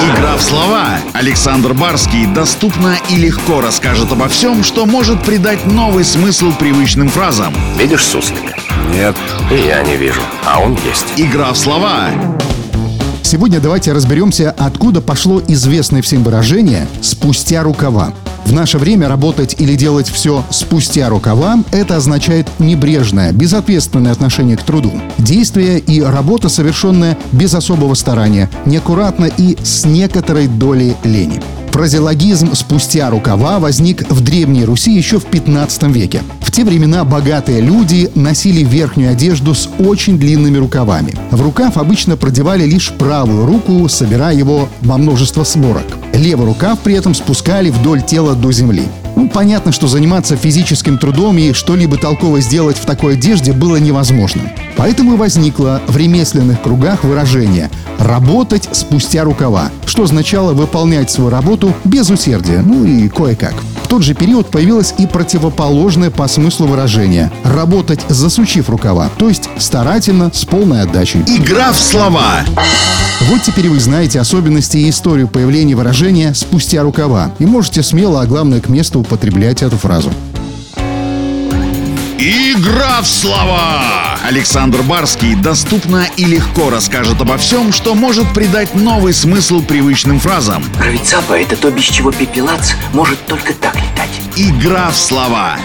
Игра в слова. Александр Барский доступно и легко расскажет обо всем, что может придать новый смысл привычным фразам. Видишь суслика? Нет. И я не вижу. А он есть. Игра в слова. Сегодня давайте разберемся, откуда пошло известное всем выражение «спустя рукава». В наше время работать или делать все спустя рукава – это означает небрежное, безответственное отношение к труду. Действие и работа, совершенная без особого старания, неаккуратно и с некоторой долей лени. Фразеологизм «спустя рукава» возник в Древней Руси еще в 15 веке. В те времена богатые люди носили верхнюю одежду с очень длинными рукавами. В рукав обычно продевали лишь правую руку, собирая его во множество сборок. Левый рукав при этом спускали вдоль тела до земли. Ну, понятно, что заниматься физическим трудом и что-либо толково сделать в такой одежде было невозможно. Поэтому и возникло в ремесленных кругах выражение «работать спустя рукава», что означало выполнять свою работу без усердия, ну и кое-как. В тот же период появилось и противоположное по смыслу выражение «работать засучив рукава», то есть старательно, с полной отдачей. Игра в слова. Вот теперь вы знаете особенности и историю появления выражения «спустя рукава» и можете смело, а главное к месту употреблять эту фразу. Игра в слова! Александр Барский доступно и легко расскажет обо всем, что может придать новый смысл привычным фразам. Правицапа — это то, без чего пепелац может только так летать. Игра в слова.